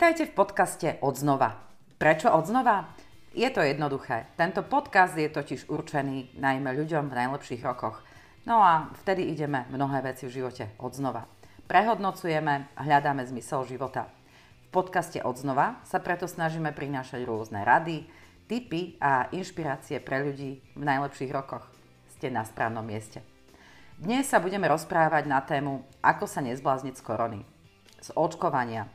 Vítajte v podcaste Odznova. Prečo odznova? Je to jednoduché. Tento podcast je totiž určený najmä ľuďom v najlepších rokoch. No a vtedy ideme mnohé veci v živote odznova. Prehodnocujeme a hľadáme zmysel života. V podcaste Odznova sa preto snažíme prinášať rôzne rady, tipy a inšpirácie pre ľudí v najlepších rokoch. Ste na správnom mieste. Dnes sa budeme rozprávať na tému, ako sa nezblázniť z korony, z očkovania,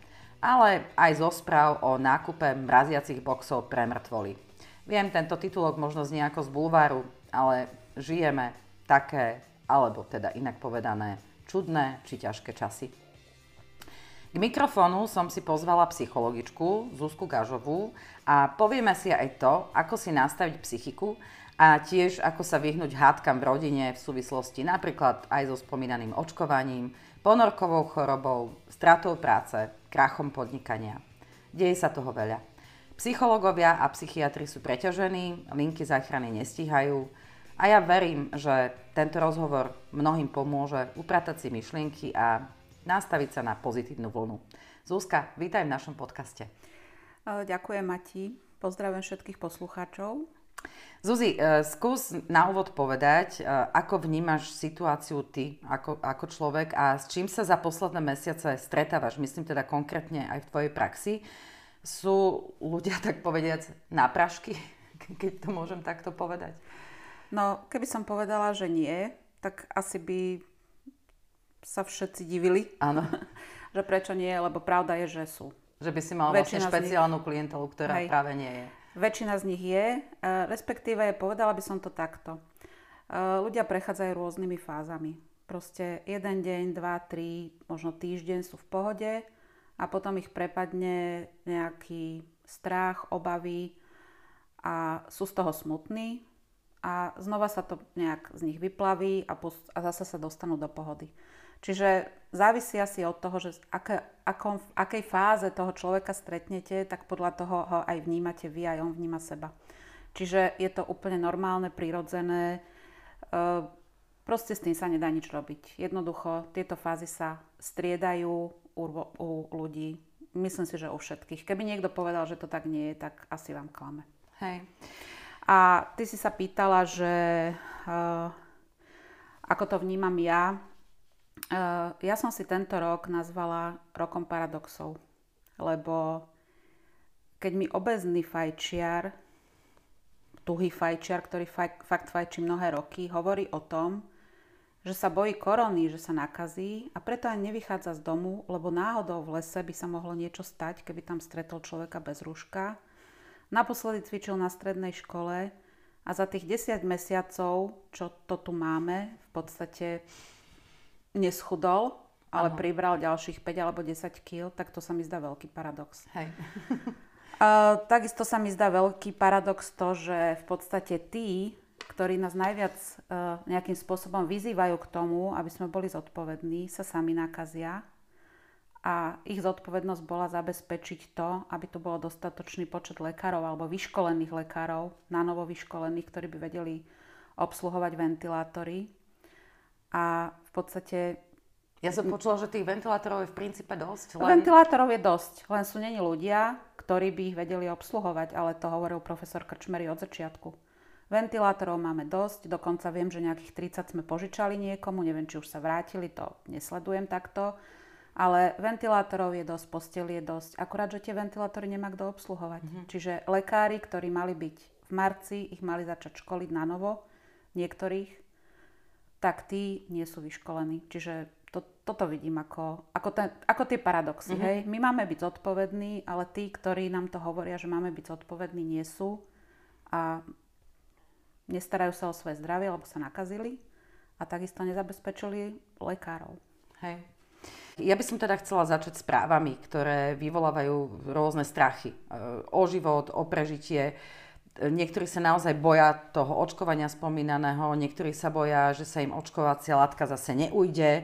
ale aj zo správ o nákupe mraziacich boxov pre mŕtvoly. Viem, tento titulok možno znie ako z bulváru, ale žijeme také, alebo teda inak povedané, čudné či ťažké časy. K mikrofónu som si pozvala psychologičku Zuzku Gažovú a povieme si aj to, ako si nastaviť psychiku a tiež ako sa vyhnúť hádkam v rodine v súvislosti napríklad aj so spomínaným očkovaním, ponorkovou chorobou, stratou práce, krachom podnikania. Deje sa toho veľa. Psychológovia a psychiatri sú preťažení, linky záchrany nestíhajú a ja verím, že tento rozhovor mnohým pomôže upratať si myšlienky a nastaviť sa na pozitívnu vlnu. Zúska, vítaj v našom podcaste. Ďakujem Mati, pozdravujem všetkých poslucháčov. Zuzi, e, skús na úvod povedať, e, ako vnímaš situáciu ty ako, ako človek a s čím sa za posledné mesiace stretávaš, myslím teda konkrétne aj v tvojej praxi. Sú ľudia, tak povediac, na prašky, keď to môžem takto povedať? No, keby som povedala, že nie, tak asi by sa všetci divili. Áno. že prečo nie, lebo pravda je, že sú. Že by si mala vlastne špeciálnu klientelu, ktorá Hej. práve nie je. Väčšina z nich je, e, respektíve povedala by som to takto. E, ľudia prechádzajú rôznymi fázami. Proste jeden deň, dva, tri, možno týždeň sú v pohode a potom ich prepadne nejaký strach, obavy a sú z toho smutní a znova sa to nejak z nich vyplaví a, post- a zase sa dostanú do pohody. Čiže závisí asi od toho, že aké, akom, v akej fáze toho človeka stretnete, tak podľa toho ho aj vnímate vy, aj on vníma seba. Čiže je to úplne normálne, prirodzené. E, proste s tým sa nedá nič robiť. Jednoducho, tieto fázy sa striedajú u, u ľudí. Myslím si, že u všetkých. Keby niekto povedal, že to tak nie je, tak asi vám klame. Hej. A ty si sa pýtala, že uh, ako to vnímam ja. Uh, ja som si tento rok nazvala rokom paradoxov, lebo keď mi obezný fajčiar, tuhý fajčiar, ktorý faj, fakt fajčí mnohé roky, hovorí o tom, že sa bojí korony, že sa nakazí a preto aj nevychádza z domu, lebo náhodou v lese by sa mohlo niečo stať, keby tam stretol človeka bez rúška. Naposledy cvičil na strednej škole a za tých 10 mesiacov, čo to tu máme, v podstate neschudol, ale Aha. pribral ďalších 5 alebo 10 kg, tak to sa mi zdá veľký paradox. Hej. uh, takisto sa mi zdá veľký paradox to, že v podstate tí, ktorí nás najviac uh, nejakým spôsobom vyzývajú k tomu, aby sme boli zodpovední, sa sami nakazia a ich zodpovednosť bola zabezpečiť to, aby tu bolo dostatočný počet lekárov alebo vyškolených lekárov, na novo vyškolených, ktorí by vedeli obsluhovať ventilátory a v podstate... Ja som počula, že tých ventilátorov je v princípe dosť. Len... Ventilátorov je dosť, len sú není ľudia, ktorí by ich vedeli obsluhovať, ale to hovoril profesor Krčmery od začiatku. Ventilátorov máme dosť, dokonca viem, že nejakých 30 sme požičali niekomu, neviem, či už sa vrátili, to nesledujem takto. Ale ventilátorov je dosť, postel je dosť. Akurát, že tie ventilátory nemá kto obsluhovať. Mm-hmm. Čiže lekári, ktorí mali byť v marci, ich mali začať školiť na novo, niektorých, tak tí nie sú vyškolení. Čiže to, toto vidím ako, ako, ten, ako tie paradoxy. Mm-hmm. Hej? My máme byť zodpovední, ale tí, ktorí nám to hovoria, že máme byť zodpovední, nie sú a nestarajú sa o svoje zdravie, lebo sa nakazili a takisto nezabezpečili lekárov. Hej. Ja by som teda chcela začať správami, ktoré vyvolávajú rôzne strachy e, o život, o prežitie Niektorí sa naozaj boja toho očkovania spomínaného, niektorí sa boja, že sa im očkovacia látka zase neujde. E,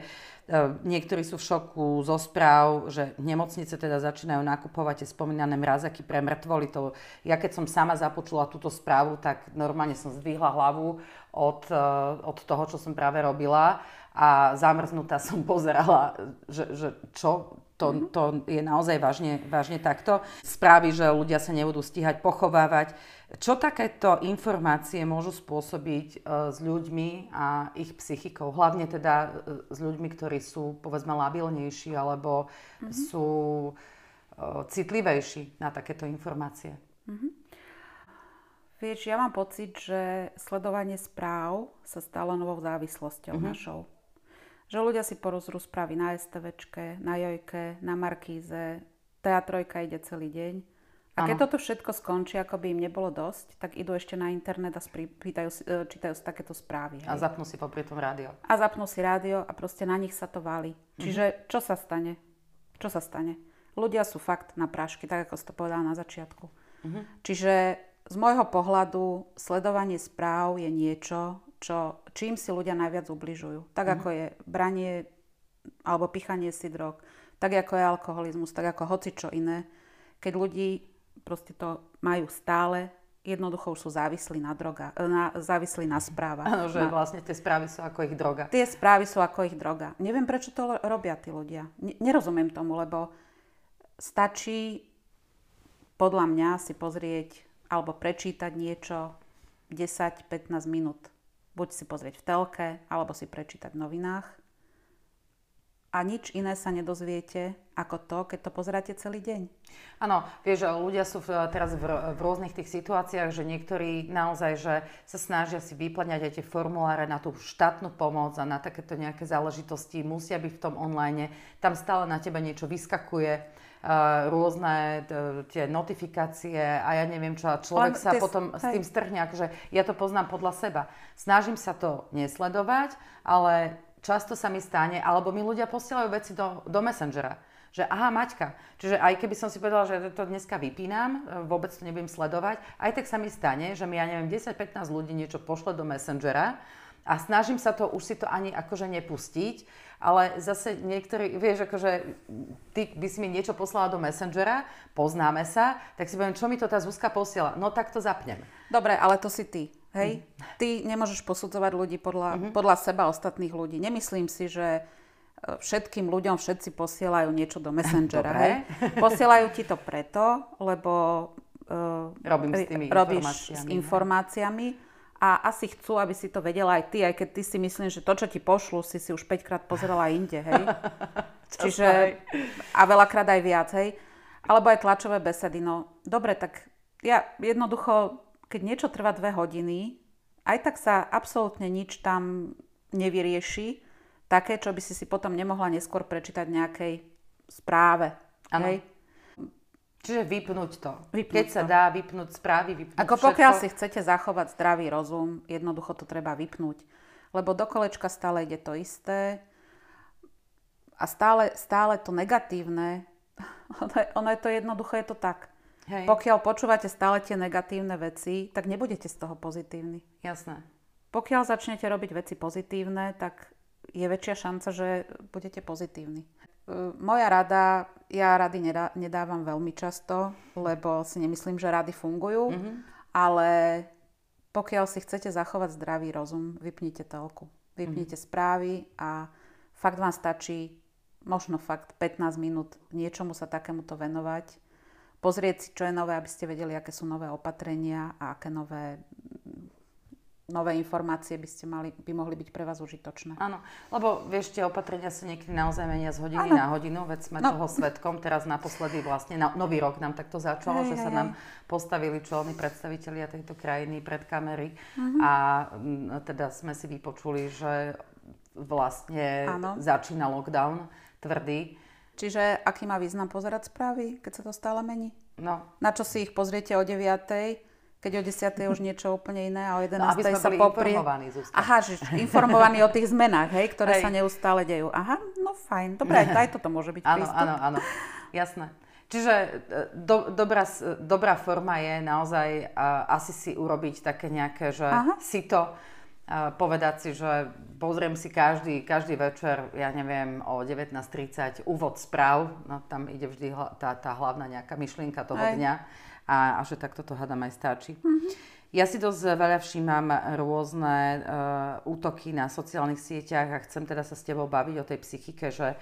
niektorí sú v šoku zo správ, že nemocnice teda začínajú nakupovať tie spomínané mrazaky pre mŕtvoly. To, ja keď som sama započula túto správu, tak normálne som zdvihla hlavu od, e, od toho, čo som práve robila a zamrznutá som pozerala, že, že čo, To, mm-hmm. to je naozaj vážne, vážne takto. Správy, že ľudia sa nebudú stíhať pochovávať. Čo takéto informácie môžu spôsobiť uh, s ľuďmi a ich psychikou? Hlavne teda uh, s ľuďmi, ktorí sú povedzme labilnejší alebo mm-hmm. sú uh, citlivejší na takéto informácie. Mm-hmm. Vieš, ja mám pocit, že sledovanie správ sa stalo novou závislosťou mm-hmm. našou. Že ľudia si porozrú správy na STVčke, na Jojke, na Markíze, teatrojka ide celý deň a keď ano. toto všetko skončí, ako by im nebolo dosť, tak idú ešte na internet a pýtajú, e, čítajú si takéto správy. Hej. A zapnú si popri tom rádio. A zapnú si rádio a proste na nich sa to valí. Mhm. Čiže čo sa stane? Čo sa stane? Ľudia sú fakt na prášky, tak ako si to povedala na začiatku. Mhm. Čiže z môjho pohľadu sledovanie správ je niečo, čo, čím si ľudia najviac ubližujú. Tak mhm. ako je branie alebo pichanie si drog, tak ako je alkoholizmus, tak ako hoci čo iné. Keď ľudí proste to majú stále, jednoducho už sú závislí na, droga, e, na, závislí na správach. Áno, že na, vlastne tie správy sú ako ich droga. Tie správy sú ako ich droga. Neviem, prečo to robia tí ľudia. nerozumiem tomu, lebo stačí podľa mňa si pozrieť alebo prečítať niečo 10-15 minút. Buď si pozrieť v telke, alebo si prečítať v novinách. A nič iné sa nedozviete ako to, keď to pozeráte celý deň. Áno, vieš, ľudia sú teraz v, v rôznych tých situáciách, že niektorí naozaj že sa snažia si vyplňať aj tie formuláre na tú štátnu pomoc a na takéto nejaké záležitosti, musia byť v tom online, tam stále na teba niečo vyskakuje, rôzne t- tie notifikácie a ja neviem čo, a človek sa potom s tým strhne, akože ja to poznám podľa seba. Snažím sa to nesledovať, ale často sa mi stane, alebo mi ľudia posielajú veci do, do Messengera. Že aha, Maťka. Čiže aj keby som si povedala, že to dneska vypínam, e, vôbec to nebudem sledovať, aj tak sa mi stane, že mi, ja neviem, 10-15 ľudí niečo pošle do Messengera a snažím sa to, už si to ani akože nepustiť, ale zase niektorí, vieš, akože ty by si mi niečo poslala do Messengera, poznáme sa, tak si poviem, čo mi to tá Zuzka posiela? No tak to zapnem. Dobre, ale to si ty. Hej? Mm. Ty nemôžeš posudzovať ľudí podľa, mm-hmm. podľa seba ostatných ľudí. Nemyslím si, že e, všetkým ľuďom všetci posielajú niečo do Messengera. Hej? Posielajú ti to preto, lebo uh, Robím s tými robíš informáciami. s informáciami a asi chcú, aby si to vedela aj ty, aj keď ty si myslíš, že to, čo ti pošlu, si si už 5 krát pozerala inde, hej? Čiže, a veľakrát aj viac, hej? Alebo aj tlačové besedy, no dobre, tak ja jednoducho keď niečo trvá dve hodiny, aj tak sa absolútne nič tam nevyrieši, také, čo by si si potom nemohla neskôr prečítať v nejakej správe. Hej? Čiže vypnúť to. Vypnúť Keď to. sa dá vypnúť správy, vypnúť Ako všetko. pokiaľ si chcete zachovať zdravý rozum, jednoducho to treba vypnúť. Lebo do kolečka stále ide to isté a stále, stále to negatívne, ono je, ono je to jednoducho, je to tak. Hej. Pokiaľ počúvate stále tie negatívne veci, tak nebudete z toho pozitívni. Jasné. Pokiaľ začnete robiť veci pozitívne, tak je väčšia šanca, že budete pozitívni. E, moja rada, ja rady nedávam veľmi často, lebo si nemyslím, že rady fungujú, mm-hmm. ale pokiaľ si chcete zachovať zdravý rozum, vypnite telku. Vypnite mm-hmm. správy a fakt vám stačí možno fakt 15 minút niečomu sa takémuto venovať pozrieť si, čo je nové, aby ste vedeli, aké sú nové opatrenia a aké nové nové informácie by, ste mali, by mohli byť pre vás užitočné. Áno, lebo vieš, tie opatrenia sa niekedy naozaj menia z hodiny ano. na hodinu, veď sme no. toho svetkom, teraz naposledy vlastne, na, nový rok nám takto začalo, hej, že hej, sa hej. nám postavili čelní predstavitelia tejto krajiny pred kamery uh-huh. a m, teda sme si vypočuli, že vlastne ano. začína lockdown tvrdý Čiže aký má význam pozerať správy, keď sa to stále mení? No. Na čo si ich pozriete o 9 keď o 10. už niečo úplne iné a o 11. No, aby sme sa poprie. Zuzka. Aha, že informovaní o tých zmenách, hej, ktoré hej. sa neustále dejú. Aha, no fajn. Dobre, aj, aj toto môže byť áno, prístup. Áno, áno, jasné. Čiže e, do, dobrá, dobrá forma je naozaj uh, asi si urobiť také nejaké, že Aha. to povedať si, že pozriem si každý, každý večer, ja neviem, o 19.30 úvod správ, no tam ide vždy tá, tá hlavná nejaká myšlienka toho aj. dňa a, a že takto to hádam aj stačí. Mm-hmm. Ja si dosť veľa všímam rôzne uh, útoky na sociálnych sieťach a chcem teda sa s tebou baviť o tej psychike, že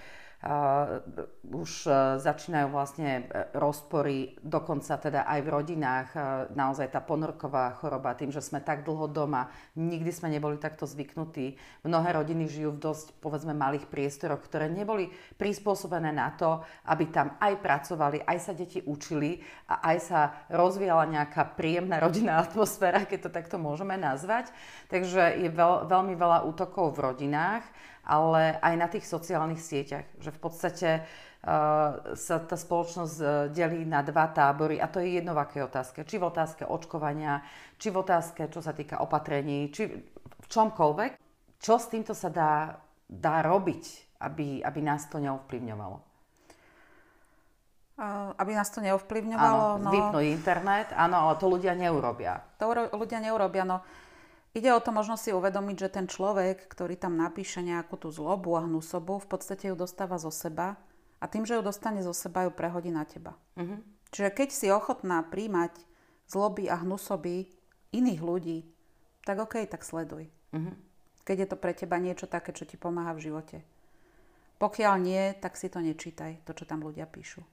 už uh, začínajú vlastne rozpory, dokonca teda aj v rodinách, naozaj tá ponorková choroba, tým, že sme tak dlho doma, nikdy sme neboli takto zvyknutí. Mnohé rodiny žijú v dosť, povedzme, malých priestoroch, ktoré neboli prispôsobené na to, aby tam aj pracovali, aj sa deti učili a aj sa rozvíjala nejaká príjemná rodinná atmosféra, keď to takto môžeme nazvať. Takže je veľ, veľmi veľa útokov v rodinách ale aj na tých sociálnych sieťach, že v podstate uh, sa tá spoločnosť uh, delí na dva tábory a to je jedno v akej otázke. Či v otázke očkovania, či v otázke, čo sa týka opatrení, či v čomkoľvek. Čo s týmto sa dá, dá robiť, aby, aby nás to neovplyvňovalo? Uh, aby nás to neovplyvňovalo? Áno, no... internet, áno, ale to ľudia neurobia. To ľudia neurobia, no Ide o to možno si uvedomiť, že ten človek, ktorý tam napíše nejakú tú zlobu a hnusobu, v podstate ju dostáva zo seba a tým, že ju dostane zo seba, ju prehodí na teba. Uh-huh. Čiže keď si ochotná príjmať zloby a hnusoby iných ľudí, tak OK, tak sleduj. Uh-huh. Keď je to pre teba niečo také, čo ti pomáha v živote. Pokiaľ nie, tak si to nečítaj, to, čo tam ľudia píšu.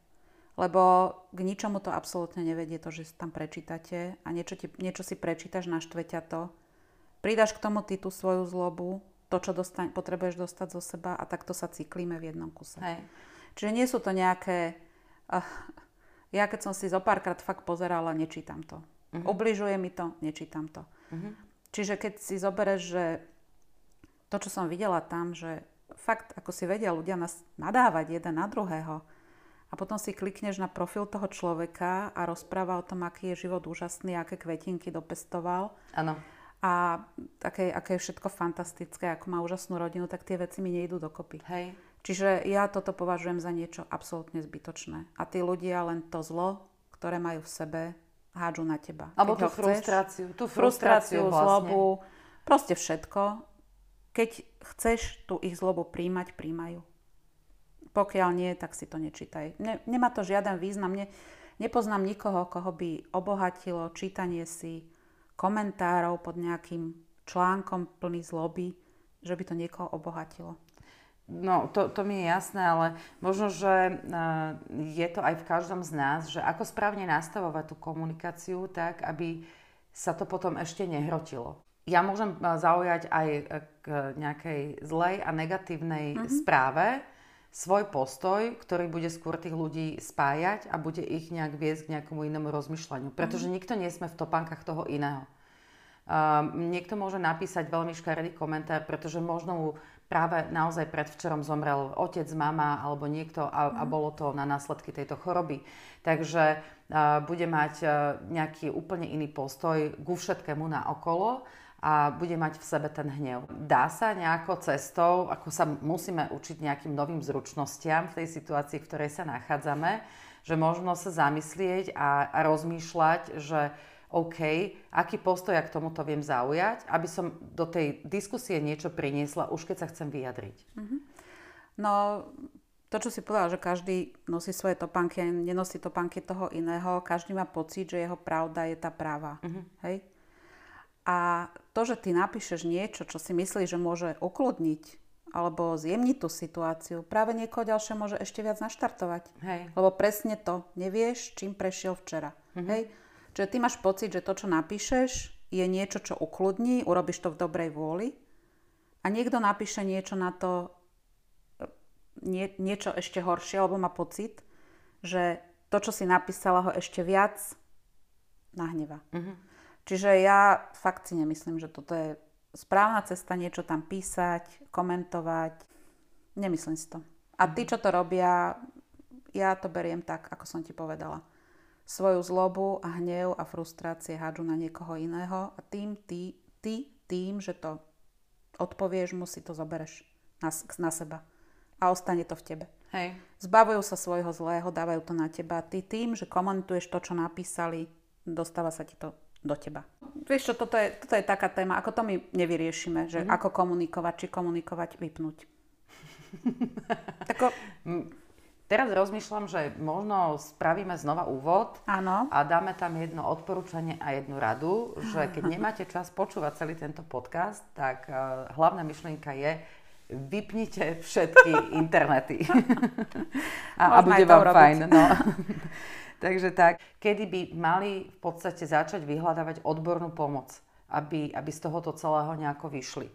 Lebo k ničomu to absolútne nevedie to, že tam prečítate a niečo, ti, niečo si prečítaš, naštve ťa to Pridaš k tomu ty tú svoju zlobu, to, čo dostaň, potrebuješ dostať zo seba a takto sa cyklíme v jednom kuse. Hej. Čiže nie sú to nejaké... Uh, ja keď som si zo párkrát fakt pozerala, nečítam to. Uh-huh. Obližuje mi to, nečítam to. Uh-huh. Čiže keď si zoberieš, že to, čo som videla tam, že fakt, ako si vedia ľudia nás nadávať jeden na druhého a potom si klikneš na profil toho človeka a rozpráva o tom, aký je život úžasný, aké kvetinky dopestoval. Áno a aké, aké je všetko fantastické, ako má úžasnú rodinu, tak tie veci mi nejdú dokopy. Hej. Čiže ja toto považujem za niečo absolútne zbytočné. A tí ľudia len to zlo, ktoré majú v sebe, hádžu na teba. Alebo tú frustráciu. Tú frustráciu, vlastne. zlobu, proste všetko. Keď chceš tú ich zlobu príjmať, príjmajú. Pokiaľ nie, tak si to nečítaj. Ne, nemá to žiaden význam. Ne, nepoznám nikoho, koho by obohatilo čítanie si komentárov pod nejakým článkom plný zloby, že by to niekoho obohatilo. No, to, to mi je jasné, ale možno, že je to aj v každom z nás, že ako správne nastavovať tú komunikáciu tak, aby sa to potom ešte nehrotilo. Ja môžem zaujať aj k nejakej zlej a negatívnej mm-hmm. správe svoj postoj, ktorý bude skôr tých ľudí spájať a bude ich nejak viesť k nejakomu inému rozmýšľaniu. Pretože mm-hmm. nikto nie sme v topánkach toho iného. Uh, niekto môže napísať veľmi škaredý komentár, pretože možno mu práve naozaj predvčerom zomrel otec, mama alebo niekto a, a mhm. bolo to na následky tejto choroby. Takže uh, bude mať uh, nejaký úplne iný postoj ku všetkému na okolo a bude mať v sebe ten hnev. Dá sa nejako cestou, ako sa musíme učiť nejakým novým zručnostiam v tej situácii, v ktorej sa nachádzame, že možno sa zamyslieť a, a rozmýšľať, že OK, aký postoj ja k tomuto viem zaujať, aby som do tej diskusie niečo priniesla, už keď sa chcem vyjadriť. Mm-hmm. No, to, čo si povedala, že každý nosí svoje topánky a nenosí topánky toho iného, každý má pocit, že jeho pravda je tá práva. Mm-hmm. Hej? A to, že ty napíšeš niečo, čo si myslíš, že môže ukludniť alebo zjemniť tú situáciu, práve niekoho ďalšie môže ešte viac naštartovať. Hej. Lebo presne to nevieš, čím prešiel včera. Mm-hmm. Hej? Čiže ty máš pocit, že to, čo napíšeš, je niečo, čo ukludní, urobíš to v dobrej vôli a niekto napíše niečo na to, nie, niečo ešte horšie, alebo má pocit, že to, čo si napísala, ho ešte viac nahneva. Uh-huh. Čiže ja fakt si nemyslím, že toto je správna cesta niečo tam písať, komentovať. Nemyslím si to. A tí, čo to robia, ja to beriem tak, ako som ti povedala svoju zlobu a hnev a frustrácie hádžu na niekoho iného a tým ty, ty tým, že to odpovieš mu, si to zobereš na, na seba a ostane to v tebe. Hej. Zbavujú sa svojho zlého, dávajú to na teba. Ty tým, že komentuješ to, čo napísali, dostáva sa ti to do teba. Vieš čo, toto je, toto je taká téma, ako to my nevyriešime, že mm-hmm. ako komunikovať, či komunikovať, vypnúť. Tako... Teraz rozmýšľam, že možno spravíme znova úvod Áno. a dáme tam jedno odporúčanie a jednu radu, že keď nemáte čas počúvať celý tento podcast, tak uh, hlavná myšlienka je, vypnite všetky internety. a, a bude vám fajn. No. Takže tak, kedy by mali v podstate začať vyhľadávať odbornú pomoc, aby, aby z tohoto celého nejako vyšli.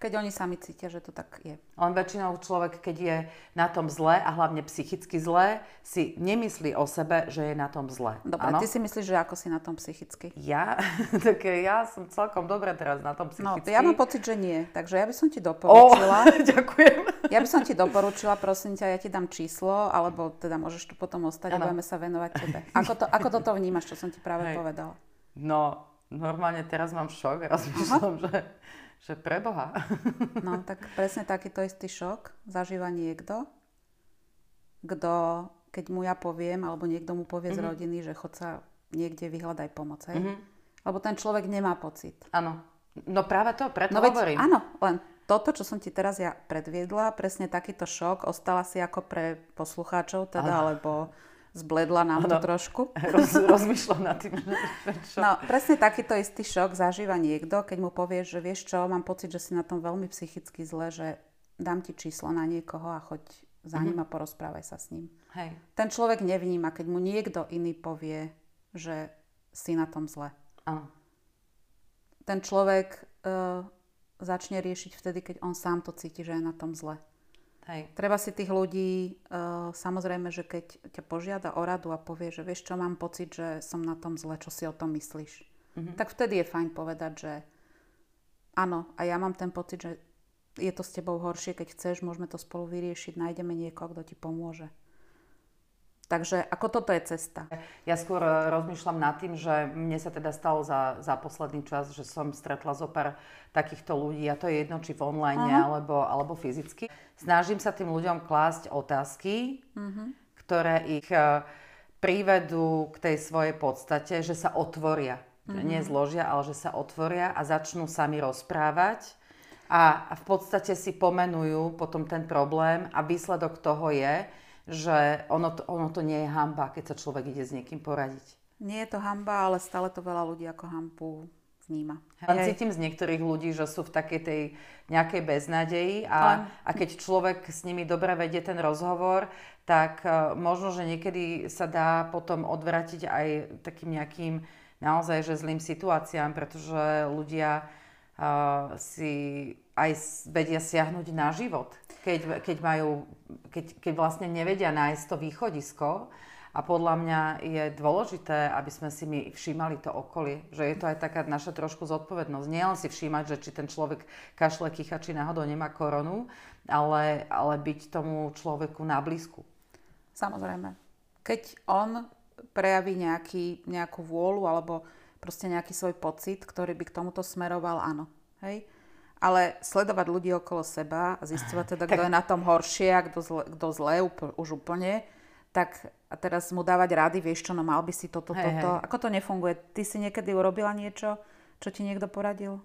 Keď oni sami cítia, že to tak je. Len väčšinou človek, keď je na tom zle a hlavne psychicky zle, si nemyslí o sebe, že je na tom zle. Dobre, Áno? ty si myslíš, že ako si na tom psychicky? Ja? tak ja som celkom dobre teraz na tom No, psychicky. ja mám pocit, že nie. Takže ja by som ti doporučila. ďakujem. Ja by som ti doporučila, prosím ťa, ja ti dám číslo, alebo teda môžeš tu potom ostať a Áno. budeme sa venovať tebe. Ako, to, ako toto vnímaš, čo som ti práve Hej. povedala? No, normálne teraz mám šok a rozmýšľam, že, že preboha. No, tak presne takýto istý šok zažíva niekto, kto, keď mu ja poviem, alebo niekto mu povie z rodiny, že chod sa niekde vyhľadaj pomoc, hej? Lebo ten človek nemá pocit. Áno. No práve to, preto No veď, hovorím. áno, len toto, čo som ti teraz ja predviedla, presne takýto šok, ostala si ako pre poslucháčov, teda, alebo zbledla nám to Áno. trošku. Roz, rozmýšľam nad tým, že, čo. No, presne takýto istý šok zažíva niekto, keď mu povieš, že vieš čo, mám pocit, že si na tom veľmi psychicky zle, že dám ti číslo na niekoho a choď za ním a porozprávaj sa s ním. Hej. Ten človek nevníma, keď mu niekto iný povie, že si na tom zle. Áno. Ten človek uh, začne riešiť vtedy, keď on sám to cíti, že je na tom zle. Hej. Treba si tých ľudí, uh, samozrejme, že keď ťa požiada o radu a povie, že vieš čo, mám pocit, že som na tom zle, čo si o tom myslíš. Mm-hmm. Tak vtedy je fajn povedať, že áno, a ja mám ten pocit, že je to s tebou horšie, keď chceš, môžeme to spolu vyriešiť, nájdeme niekoho, kto ti pomôže. Takže ako toto je cesta. Ja skôr e, rozmýšľam nad tým, že mne sa teda stalo za, za posledný čas, že som stretla zo pár takýchto ľudí, a to je jedno, či v online alebo, alebo fyzicky. Snažím sa tým ľuďom klásť otázky, ktoré ich e, privedú k tej svojej podstate, že sa otvoria. Že nie zložia, ale že sa otvoria a začnú sami rozprávať. A, a v podstate si pomenujú potom ten problém a výsledok toho je, že ono to, ono to nie je hamba, keď sa človek ide s niekým poradiť. Nie je to hamba, ale stále to veľa ľudí ako hambu vníma. Len cítim z niektorých ľudí, že sú v takej tej nejakej beznadeji a, a keď človek s nimi dobre vedie ten rozhovor, tak uh, možno, že niekedy sa dá potom odvratiť aj takým nejakým naozaj že zlým situáciám, pretože ľudia uh, si aj vedia siahnuť na život, keď, keď, majú, keď, keď vlastne nevedia nájsť to východisko. A podľa mňa je dôležité, aby sme si my všímali to okolie. Že je to aj taká naša trošku zodpovednosť. Nie len si všímať, že či ten človek kašle, kýcha, či náhodou nemá koronu, ale, ale byť tomu človeku na blízku. Samozrejme. Keď on prejaví nejaký, nejakú vôľu alebo proste nejaký svoj pocit, ktorý by k tomuto smeroval, áno. Hej? Ale sledovať ľudí okolo seba a zistovať teda, kto je na tom horšie a kto zle, kto zle úpl, už úplne, tak a teraz mu dávať rady, vieš čo, no mal by si toto, Hej, toto. hej. Ako to nefunguje? Ty si niekedy urobila niečo, čo ti niekto poradil?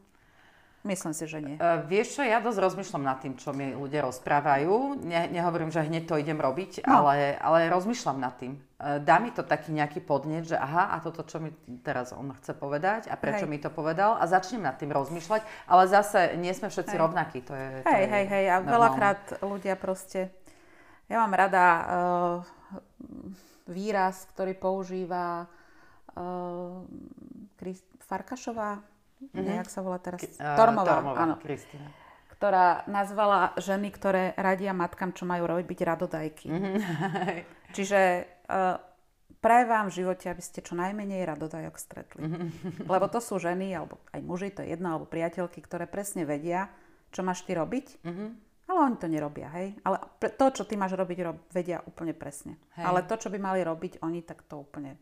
Myslím si, že nie. Uh, vieš čo, ja dosť rozmýšľam nad tým, čo mi ľudia rozprávajú. Ne, nehovorím, že hneď to idem robiť, No. ale, ale rozmýšľam nad tým. Uh, dá mi to taký nejaký podnet, že aha, a toto, čo mi teraz on chce povedať a prečo Hej. mi to povedal a začnem nad tým rozmýšľať, ale zase nie sme všetci Hej. rovnakí. To je, to Hej, je hej, hej. A normálne. veľakrát ľudia proste... Ja mám rada uh, výraz, ktorý používa uh, Krist- Farkašová, nejak sa volá teraz, Uh, Tormová, áno, Kristina. ktorá nazvala ženy, ktoré radia matkám, čo majú robiť, radodajky. Čiže uh, praje vám v živote, aby ste čo najmenej radodajok stretli. Lebo to sú ženy, alebo aj muži, to je jedno, alebo priateľky, ktoré presne vedia, čo máš ty robiť, ale oni to nerobia, hej. Ale to, čo ty máš robiť, rob, vedia úplne presne. Hej. Ale to, čo by mali robiť oni, tak to úplne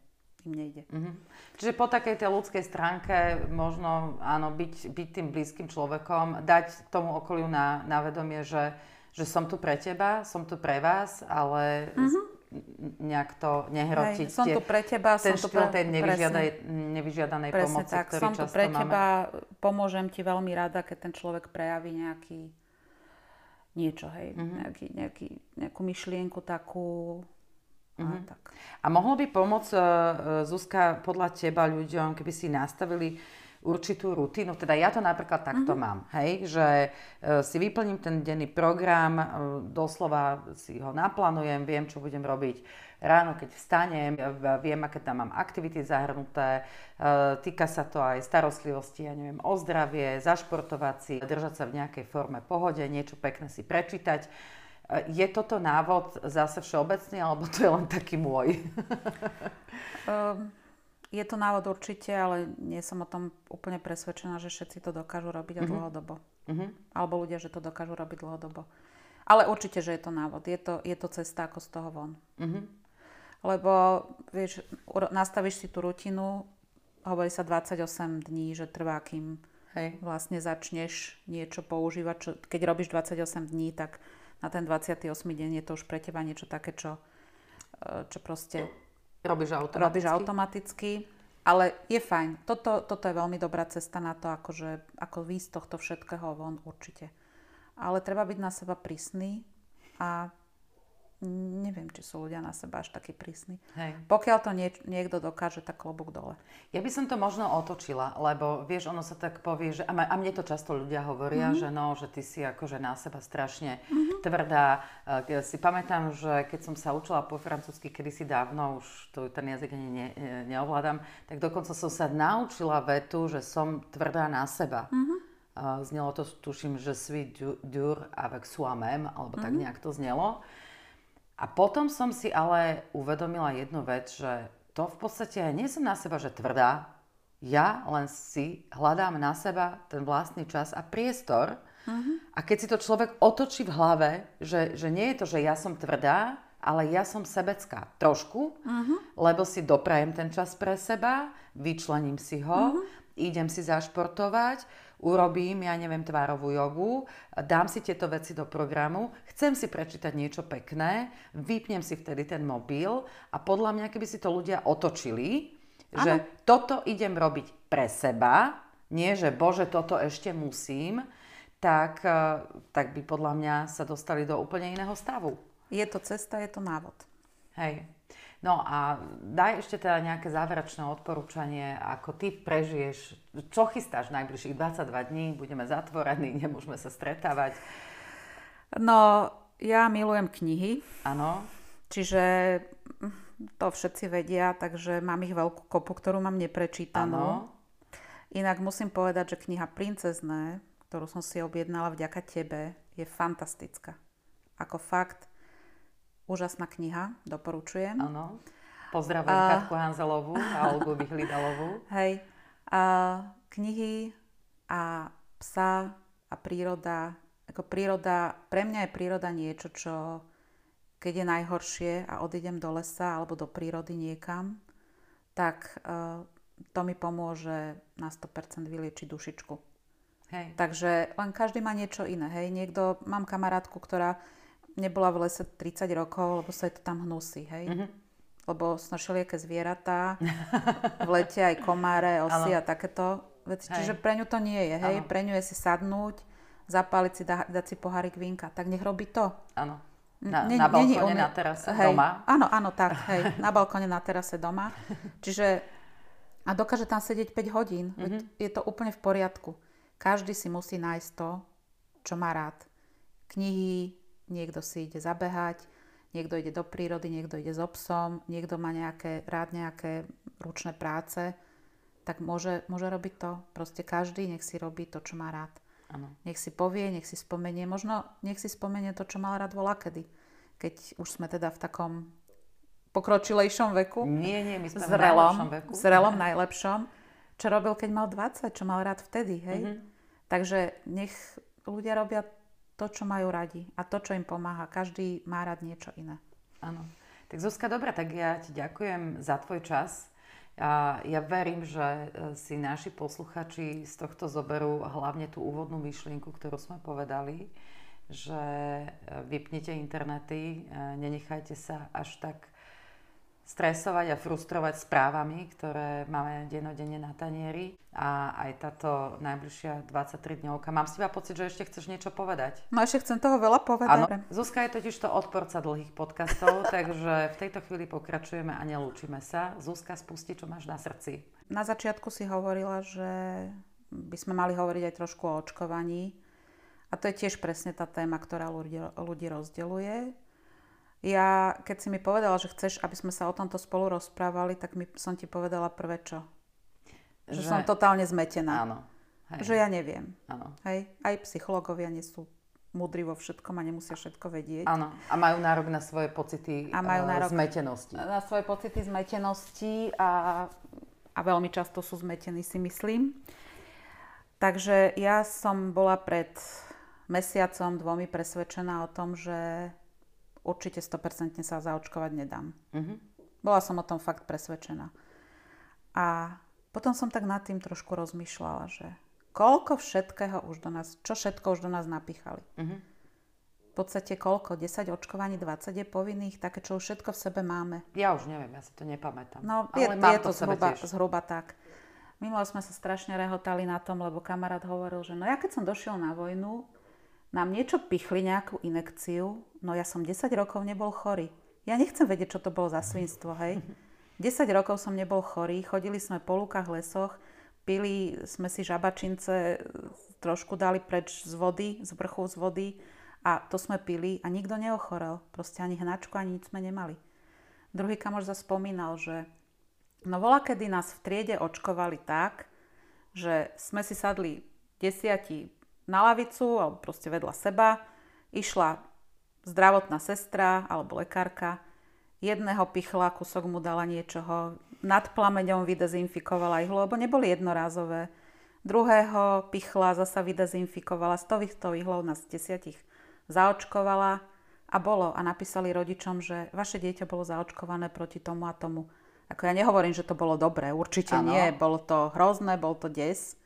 im nejde. Mhm. Čiže po takej tej ľudskej stránke možno áno, byť, byť tým blízkym človekom, dať tomu okoliu na, na vedomie, že, že som tu pre teba, som tu pre vás, ale mm-hmm. nejak to nehrotiť. Hej, som tu pre teba, ten som tu pre... tej nevyžiadaj, presne. nevyžiadanej Presne pomoci, tak, ktorý som tu pre máme. teba, pomôžem ti veľmi rada, keď ten človek prejaví nejaký niečo, hej, Mhm. nejaký, nejaký, nejakú myšlienku takú a Mhm. tak. A mohlo by pomôcť, e, e, Zuzka, podľa teba ľuďom, keby si nastavili určitú rutinu. Teda ja to napríklad takto mm-hmm. mám, hej, že uh, si vyplním ten denný program, doslova si ho naplánujem, viem, čo budem robiť ráno, keď vstanem, viem, aké tam mám aktivity zahrnuté, týka sa to aj starostlivosti, ja neviem, o zdravie, zašportovať si, držať sa v nejakej forme pohode, niečo pekné si prečítať. Je toto návod zase všeobecný, alebo to je len taký môj? um, Je to návod určite, ale nie som o tom úplne presvedčená, že všetci to dokážu robiť mm-hmm. dlhodobo. Mm-hmm. Alebo ľudia, že to dokážu robiť dlhodobo. Ale určite, že je to návod. Je to, je to cesta ako z toho von. Mm-hmm. Lebo, vieš, nastavíš si tú rutinu, hovorí sa 28 dní, že trvá, kým Hej. vlastne začneš niečo používať. Čo, keď robíš 28 dní, tak na ten 28 deň je to už pre teba niečo také, čo, e, čo proste Robíš automaticky? Robíš automaticky, ale je fajn. Toto, toto je veľmi dobrá cesta na to, akože, ako výjsť tohto všetkého von určite. Ale treba byť na seba prísny a neviem, či sú ľudia na seba až takí prísni. Hej. Pokiaľ to nie, niekto dokáže, tak klobúk dole. Ja by som to možno otočila, lebo vieš, ono sa tak povie, že a, mne to často ľudia hovoria, mm-hmm. že no, že ty si akože na seba strašne mm-hmm. tvrdá. Ja si pamätám, že keď som sa učila po francúzsky kedysi dávno, už to, ten jazyk ani ne, neovládam, tak dokonca som sa naučila vetu, že som tvrdá na seba. Mm-hmm. Znelo to, tuším, že suis dur avec soi-même, alebo mm-hmm. tak mhm. nejak to znelo. A potom som si ale uvedomila jednu vec, že to v podstate nie som na seba, že tvrdá. Ja len si hľadám na seba ten vlastný čas a priestor. Uh-huh. A keď si to človek otočí v hlave, že, že nie je to, že ja som tvrdá, ale ja som sebecká trošku, uh-huh. lebo si doprajem ten čas pre seba, vyčlením si ho, uh-huh. idem si zašportovať, urobím, ja neviem, tvárovú jogu, dám si tieto veci do programu, chcem si prečítať niečo pekné, vypnem si vtedy ten mobil a podľa mňa, keby si to ľudia otočili, ano. že toto idem robiť pre seba, nie, že bože, toto ešte musím, tak, eh, tak by podľa mňa sa dostali do úplne iného stavu. Je to cesta, je to návod. Hej. No a daj ešte teda nejaké záverečné odporúčanie, ako ty prežiješ, čo chystáš najbližších 22 dní, budeme zatvorení, nemôžeme sa stretávať. No, ja milujem knihy. Áno. Čiže to všetci vedia, takže mám ich veľkú kopu, ktorú mám neprečítanú. Inak musím povedať, že kniha Princezné, ktorú som si objednala vďaka tebe, je fantastická. Ako fakt, Úžasná kniha, doporučujem. Áno. Pozdravujem a... Katku Hanzelovú a Olgu Vyhlidalovú. Hej. A knihy a psa a príroda. Ako príroda, pre mňa je príroda niečo, čo keď je najhoršie a odídem do lesa alebo do prírody niekam, tak uh, to mi pomôže na 100% vyliečiť dušičku. Hej. Takže len každý má niečo iné. Hej. Niekto, mám kamarátku, ktorá nebola v lese 30 rokov, lebo sa je to tam hnusí, hej. Mm-hmm. Lebo sú všelijaké zvieratá, v lete aj komáre, osy ano. a takéto veci. Čiže pre ňu to nie je, hej. Ano. Pre ňu je si sadnúť, zapáliť si, dá, dať si pohárik vínka. Tak nech robí to. Áno. Na, na balkóne, na terase hej. doma. Áno, áno, tak, hej. Na balkóne, na terase doma. Čiže a dokáže tam sedieť 5 hodín. Mm-hmm. Je to úplne v poriadku. Každý si musí nájsť to, čo má rád. Knihy, niekto si ide zabehať, niekto ide do prírody, niekto ide so psom, niekto má nejaké, rád nejaké ručné práce, tak môže, môže robiť to. Proste každý nech si robí to, čo má rád. Ano. Nech si povie, nech si spomenie. Možno nech si spomenie to, čo mal rád volá kedy. Keď už sme teda v takom pokročilejšom veku. Nie, nie, my sme zrelom, v najlepšom veku. Zrelom, najlepšom. Čo robil, keď mal 20, čo mal rád vtedy, hej? Mm-hmm. Takže nech ľudia robia to, čo majú radi a to, čo im pomáha. Každý má rád niečo iné. Áno. Tak Zuzka, dobrá, tak ja ti ďakujem za tvoj čas. A ja verím, že e, si naši posluchači z tohto zoberú hlavne tú úvodnú myšlienku, ktorú sme povedali, že e, vypnite internety, e, nenechajte sa až tak stresovať a frustrovať správami, ktoré máme denodenne na tanieri a aj táto najbližšia 23 dňovka. Mám s teba pocit, že ešte chceš niečo povedať? No ešte chcem toho veľa povedať. Áno, Zuzka je totiž to odporca dlhých podcastov, takže v tejto chvíli pokračujeme a nelúčime sa. Zuzka, spusti, čo máš na srdci. Na začiatku si hovorila, že by sme mali hovoriť aj trošku o očkovaní. A to je tiež presne tá téma, ktorá ľudí, ľudí rozdeluje. Ja, keď si mi povedala, že chceš, aby sme sa o tomto spolu rozprávali, tak mi, som ti povedala prvé čo. Že, že som totálne zmetená. Áno. Hej. Že ja neviem. Áno. Hej. Aj psychológovia nie sú múdri vo všetkom a nemusia všetko vedieť. Áno. A majú nárok na svoje pocity a majú eh, nárok zmetenosti. Na svoje pocity zmetenosti a, a veľmi často sú zmetení, si myslím. Takže ja som bola pred mesiacom, dvomi presvedčená o tom, že určite 100% sa zaočkovať nedám. Uh-huh. Bola som o tom fakt presvedčená. A potom som tak nad tým trošku rozmýšľala, že koľko všetkého už do nás, čo všetko už do nás napíchali. Uh-huh. V podstate koľko? 10 očkovaní, 20 je povinných, také, čo už všetko v sebe máme. Ja už neviem, ja si to nepamätám. No, je, je to, to zhruba, zhruba tak. Minule sme sa strašne rehotali na tom, lebo kamarát hovoril, že no ja keď som došiel na vojnu, nám niečo pichli, nejakú inekciu, no ja som 10 rokov nebol chorý. Ja nechcem vedieť, čo to bolo za svinstvo, hej. 10 rokov som nebol chorý, chodili sme po lúkach, lesoch, pili sme si žabačince, trošku dali preč z vody, z vrchu z vody a to sme pili a nikto neochorel. Proste ani hnačku, ani nič sme nemali. Druhý kamoš zase spomínal, že no vola, kedy nás v triede očkovali tak, že sme si sadli desiati na lavicu alebo proste vedľa seba, išla zdravotná sestra alebo lekárka, jedného pichla, kusok mu dala niečoho, nad plameňom vydezinfikovala ihlu, lebo neboli jednorázové. Druhého pichla, zasa vydezinfikovala, stových to ihlov nás desiatich zaočkovala a bolo. A napísali rodičom, že vaše dieťa bolo zaočkované proti tomu a tomu. Ako ja nehovorím, že to bolo dobré, určite ano. nie. Bolo to hrozné, bol to des.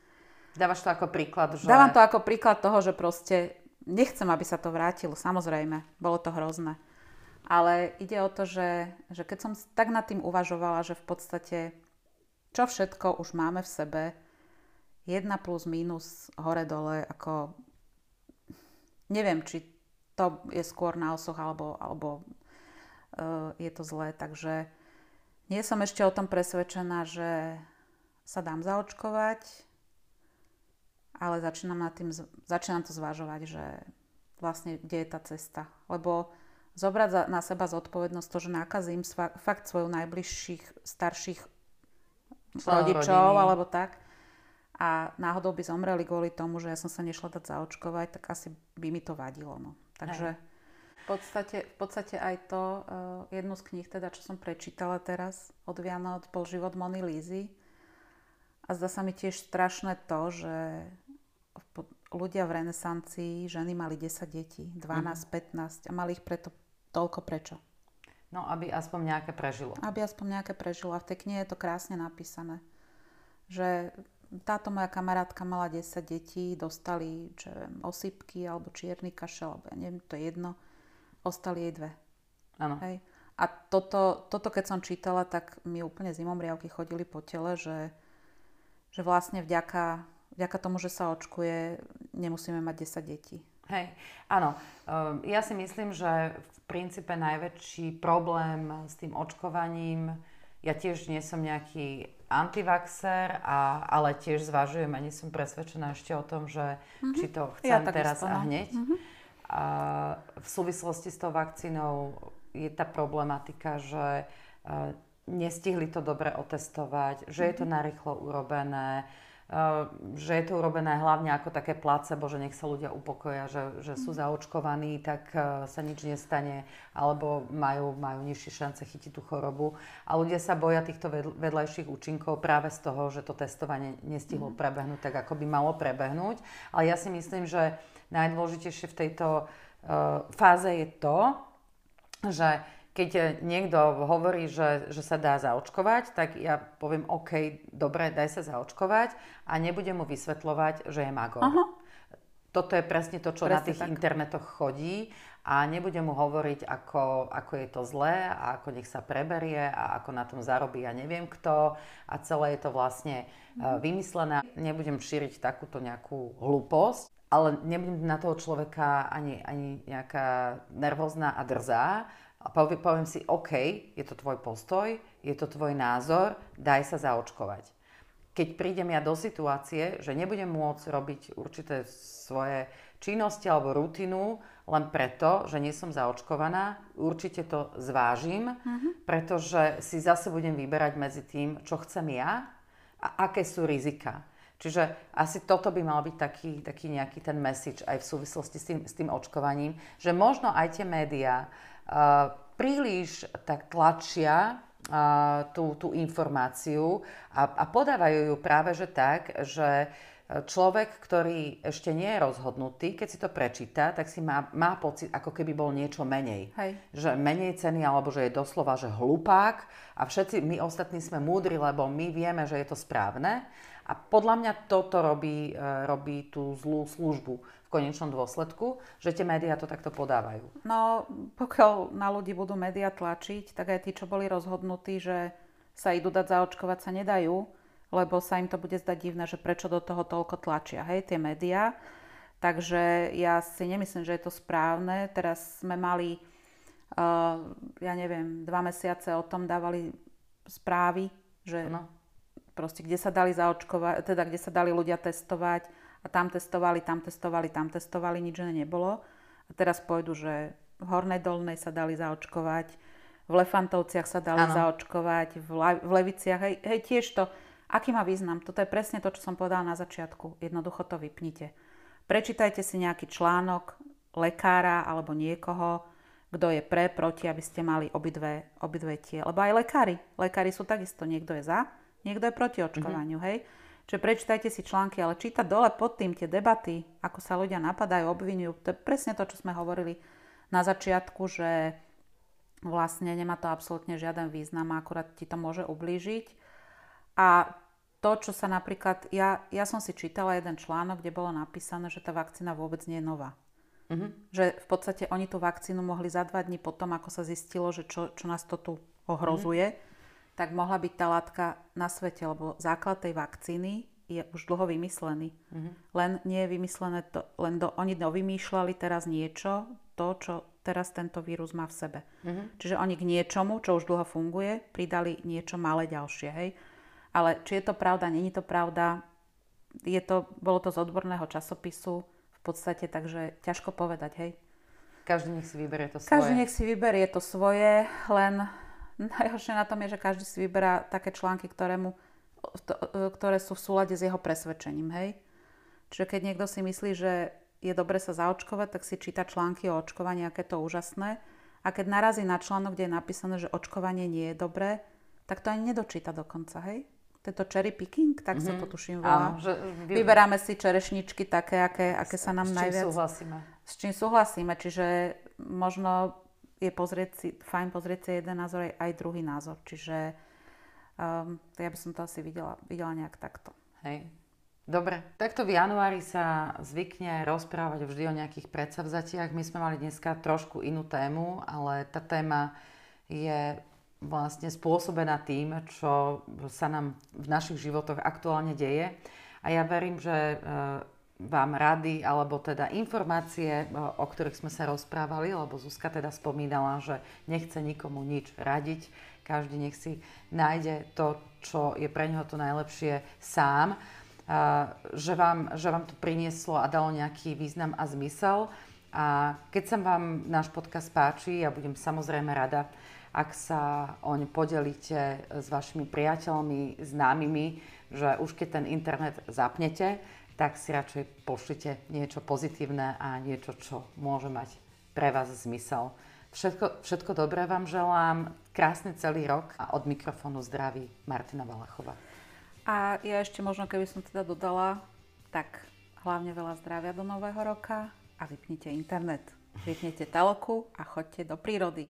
Dávaš to ako príklad, že... Dávam to ako príklad toho, že proste nechcem, aby sa to vrátilo, samozrejme. Bolo to hrozné. Ale ide o to, že, že keď som tak nad tým uvažovala, že v podstate čo všetko už máme v sebe, jedna plus minus hore dole, ako neviem, či to je skôr na osoch alebo, alebo uh, je to zlé, takže nie som ešte o tom presvedčená, že sa dám zaočkovať, ale začínam, nad tým, začínam to zvažovať, že vlastne kde je tá cesta. Lebo zobrať na seba zodpovednosť to, že nakazím fakt svojich najbližších starších rodičov rodiny. alebo tak a náhodou by zomreli kvôli tomu, že ja som sa nešla dať zaočkovať, tak asi by mi to vadilo. No. Takže v podstate, v podstate aj to, uh, jednu z kníh teda, čo som prečítala teraz od Vianoc, bol život Mony Lízy. A zdá sa mi tiež strašné to, že ľudia v renesancii, ženy mali 10 detí, 12, mm. 15 a mali ich preto toľko prečo? No, aby aspoň nejaké prežilo. Aby aspoň nejaké prežilo. A v tej knihe je to krásne napísané. Že táto moja kamarátka mala 10 detí, dostali čo viem, osypky alebo čierny kašel, alebo ja neviem, to je jedno. Ostali jej dve. Áno. A toto, toto, keď som čítala, tak mi úplne zimomriavky chodili po tele, že, že vlastne vďaka vďaka tomu, že sa očkuje, nemusíme mať 10 detí. Hej, áno. Ehm, ja si myslím, že v princípe najväčší problém s tým očkovaním, ja tiež nie som nejaký antivaxer, a, ale tiež zvažujem a nie som presvedčená ešte o tom, že mm-hmm. či to chcem ja teraz a no. hneď. Mm-hmm. A v súvislosti s tou vakcínou je tá problematika, že uh, nestihli to dobre otestovať, že mm-hmm. je to mhm. narýchlo urobené, že je to urobené hlavne ako také placebo, že nech sa ľudia upokoja, že, že sú zaočkovaní, tak e, sa nič nestane, alebo majú, majú nižšie šance chytiť tú chorobu. A ľudia sa boja týchto vedľajších účinkov práve z toho, že to testovanie nestihlo mhm. prebehnúť tak, ako by malo prebehnúť. Ale ja si myslím, že najdôležitejšie v tejto uh, fáze je to, že keď niekto hovorí, že, že sa dá zaočkovať, tak ja poviem, OK, dobre, daj sa zaočkovať a nebudem mu vysvetľovať, že je magor. Aha. toto je presne to, čo Presne na tých tak. internetoch chodí a nebudem mu hovoriť, ako, ako je to zlé a ako nech sa preberie a ako na tom zarobí ja neviem kto a celé je to vlastne mm. vymyslené. Nebudem šíriť takúto nejakú hlúposť, ale nebudem na toho človeka ani, ani nejaká nervózna a drzá. A poviem, poviem si, OK, je to tvoj postoj, je to tvoj názor, daj sa zaočkovať keď prídem ja do situácie, že nebudem môcť robiť určité svoje činnosti alebo rutinu len preto, že nie som zaočkovaná, určite to zvážim, uh-huh. pretože si zase budem vyberať medzi tým, čo chcem ja a aké sú rizika. Čiže asi toto by mal byť taký, taký nejaký ten message aj v súvislosti s tým, s tým očkovaním, že možno aj tie médiá príliš tak tlačia tú, tú informáciu a, a podávajú ju práve že tak, že človek, ktorý ešte nie je rozhodnutý, keď si to prečíta, tak si má, má pocit, ako keby bol niečo menej. Hej. Že menej ceny, alebo že je doslova, že hlupák a všetci my ostatní sme múdri, lebo my vieme, že je to správne. A podľa mňa toto robí, robí tú zlú službu v konečnom dôsledku, že tie médiá to takto podávajú. No, pokiaľ na ľudí budú médiá tlačiť, tak aj tí, čo boli rozhodnutí, že sa idú dať zaočkovať, sa nedajú, lebo sa im to bude zdať divné, že prečo do toho toľko tlačia, hej, tie médiá. Takže ja si nemyslím, že je to správne. Teraz sme mali, uh, ja neviem, dva mesiace o tom dávali správy, že no proste, kde sa dali zaočkovať, teda kde sa dali ľudia testovať a tam testovali, tam testovali, tam testovali, nič ne nebolo. A teraz pôjdu, že v Hornej Dolnej sa dali zaočkovať, v Lefantovciach sa dali ano. zaočkovať, v, La- v Leviciach, hej, hej, tiež to. Aký má význam? Toto je presne to, čo som povedala na začiatku. Jednoducho to vypnite. Prečítajte si nejaký článok lekára alebo niekoho, kto je pre, proti, aby ste mali obidve, obidve tie. Lebo aj lekári. Lekári sú takisto. Niekto je za, Niekto je proti očkovaniu, mm-hmm. hej? Čiže prečítajte si články, ale čítať dole pod tým tie debaty, ako sa ľudia napadajú, obvinujú, to je presne to, čo sme hovorili na začiatku, že vlastne nemá to absolútne žiaden význam a akurát ti to môže ublížiť. A to, čo sa napríklad, ja, ja som si čítala jeden článok, kde bolo napísané, že tá vakcína vôbec nie je nová. Mm-hmm. Že v podstate oni tú vakcínu mohli za dva dní potom, ako sa zistilo, že čo, čo nás to tu ohrozuje. Mm-hmm tak mohla byť tá látka na svete, lebo základ tej vakcíny je už dlho vymyslený. Mm-hmm. Len nie je vymyslené to, len do, oni dovymýšľali teraz niečo, to, čo teraz tento vírus má v sebe. Mm-hmm. Čiže oni k niečomu, čo už dlho funguje, pridali niečo malé ďalšie, hej. Ale či je to pravda, není to pravda, je to, bolo to z odborného časopisu v podstate, takže ťažko povedať, hej. Každý nech si vyberie to svoje. Každý nech si vyberie to svoje, len Najhoršie na tom je, že každý si vyberá také články, ktoré, mu, to, e, ktoré sú v súlade s jeho presvedčením, hej? Čiže keď niekto si myslí, že je dobre sa zaočkovať, tak si číta články o očkovaní, aké to úžasné. A keď narazí na článok, kde je napísané, že očkovanie nie je dobré, tak to ani nedočíta dokonca, hej? To je to cherry picking, tak mm-hmm. sa to mhm. tuším volá. Áno, že vy... Vyberáme si čerešničky také, aké, aké sa nám s najviac... S čím súhlasíme. S čím súhlasíme, čiže možno je pozrieť si, fajn pozrieť si jeden názor aj, aj druhý názor. Čiže um, ja by som to asi videla, videla nejak takto. Hej. Dobre, takto v januári sa zvykne rozprávať vždy o nejakých predsavzatiach. My sme mali dneska trošku inú tému, ale tá téma je vlastne spôsobená tým, čo sa nám v našich životoch aktuálne deje. A ja verím, že vám rady alebo teda informácie, o ktorých sme sa rozprávali, lebo Zuzka teda spomínala, že nechce nikomu nič radiť, každý nech si nájde to, čo je pre neho to najlepšie sám, že vám, že vám to prinieslo a dalo nejaký význam a zmysel. A keď sa vám náš podcast páči, ja budem samozrejme rada, ak sa oň podelíte s vašimi priateľmi, známymi, že už keď ten internet zapnete, tak si radšej pošlite niečo pozitívne a niečo, čo môže mať pre vás zmysel. Všetko, všetko dobré vám želám, krásny celý rok a od mikrofónu zdraví Martina Valachová. A ja ešte možno, keby som teda dodala, tak hlavne veľa zdravia do nového roka a vypnite internet. Vypnite telku a choďte do prírody.